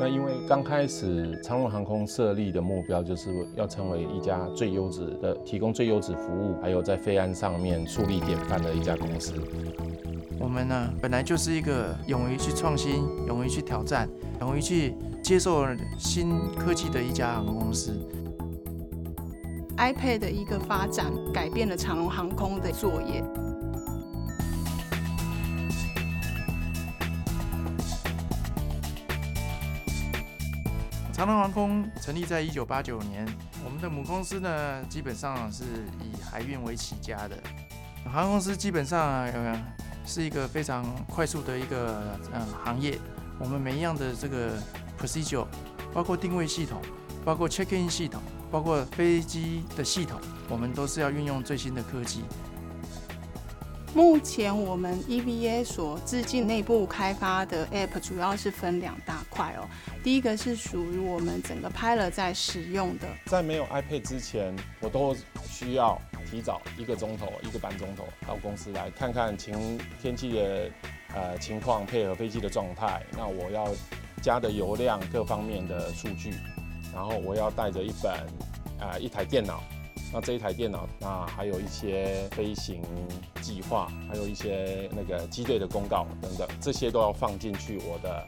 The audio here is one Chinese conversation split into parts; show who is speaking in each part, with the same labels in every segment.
Speaker 1: 那因为刚开始长荣航空设立的目标就是要成为一家最优质的、提供最优质服务，还有在飞安上面树立典范的一家公司。
Speaker 2: 我们呢，本来就是一个勇于去创新、勇于去挑战、勇于去接受新科技的一家航空公司。
Speaker 3: iPad 的一个发展，改变了长荣航空的作业。
Speaker 2: 长荣航空成立在一九八九年，我们的母公司呢，基本上是以海运为起家的。航空公司基本上是一个非常快速的一个嗯行业，我们每一样的这个 procedure，包括定位系统，包括 check-in 系统，包括飞机的系统，我们都是要运用最新的科技。
Speaker 3: 目前我们 EVA 所自进内部开发的 App 主要是分两大块哦。第一个是属于我们整个拍了在使用的，
Speaker 1: 在没有 iPad 之前，我都需要提早一个钟头、一个半钟头到公司来看看晴天气的呃情况，配合飞机的状态。那我要加的油量各方面的数据，然后我要带着一本啊一台电脑。那这一台电脑，那还有一些飞行计划，还有一些那个机队的公告等等，这些都要放进去我的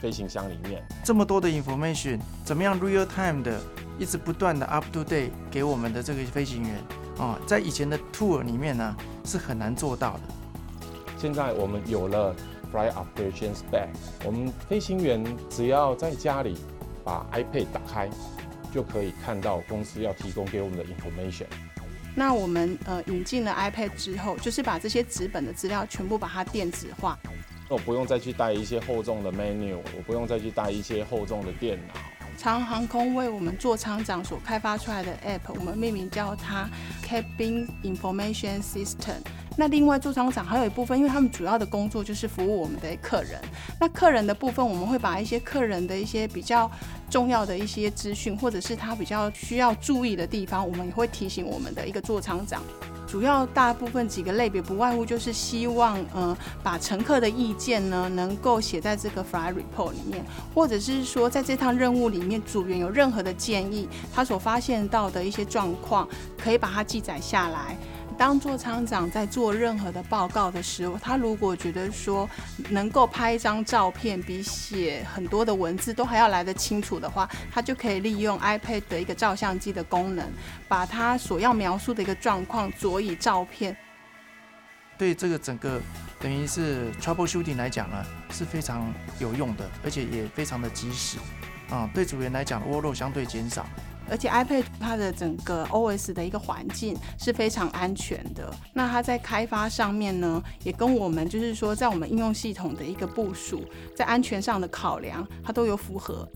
Speaker 1: 飞行箱里面。
Speaker 2: 这么多的 information，怎么样 real time 的，一直不断的 up to date 给我们的这个飞行员啊，在以前的 tour 里面呢是很难做到的。
Speaker 1: 现在我们有了 Fly Operations Bag，我们飞行员只要在家里把 iPad 打开。就可以看到公司要提供给我们的 information。
Speaker 3: 那我们呃引进了 iPad 之后，就是把这些纸本的资料全部把它电子化。
Speaker 1: 我不用再去带一些厚重的 menu，我不用再去带一些厚重的电脑。
Speaker 3: 长航空为我们座舱长所开发出来的 app，我们命名叫它 Cabin Information System。那另外，座舱长还有一部分，因为他们主要的工作就是服务我们的客人。那客人的部分，我们会把一些客人的一些比较重要的一些资讯，或者是他比较需要注意的地方，我们也会提醒我们的一个座舱长。主要大部分几个类别，不外乎就是希望，呃，把乘客的意见呢，能够写在这个 fly report 里面，或者是说，在这趟任务里面，组员有任何的建议，他所发现到的一些状况，可以把它记载下来。当座舱长在做任何的报告的时候，他如果觉得说能够拍一张照片比写很多的文字都还要来得清楚的话，他就可以利用 iPad 的一个照相机的功能，把他所要描述的一个状况佐以照片。
Speaker 2: 对这个整个等于是 trouble shooting 来讲呢，是非常有用的，而且也非常的及时啊。对组员来讲，窝漏相对减少。
Speaker 3: 而且 iPad 它的整个 OS 的一个环境是非常安全的。那它在开发上面呢，也跟我们就是说，在我们应用系统的一个部署，在安全上的考量，它都有符合。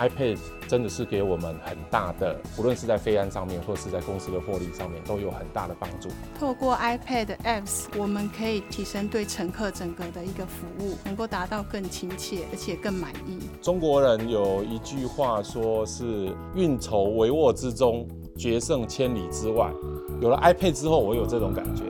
Speaker 1: iPad 真的是给我们很大的，不论是在飞安上面，或是在公司的获利上面，都有很大的帮助。
Speaker 3: 透过 iPad apps，我们可以提升对乘客整个的一个服务，能够达到更亲切，而且更满意。
Speaker 1: 中国人有一句话说是“运筹帷幄之中，决胜千里之外”。有了 iPad 之后，我有这种感觉。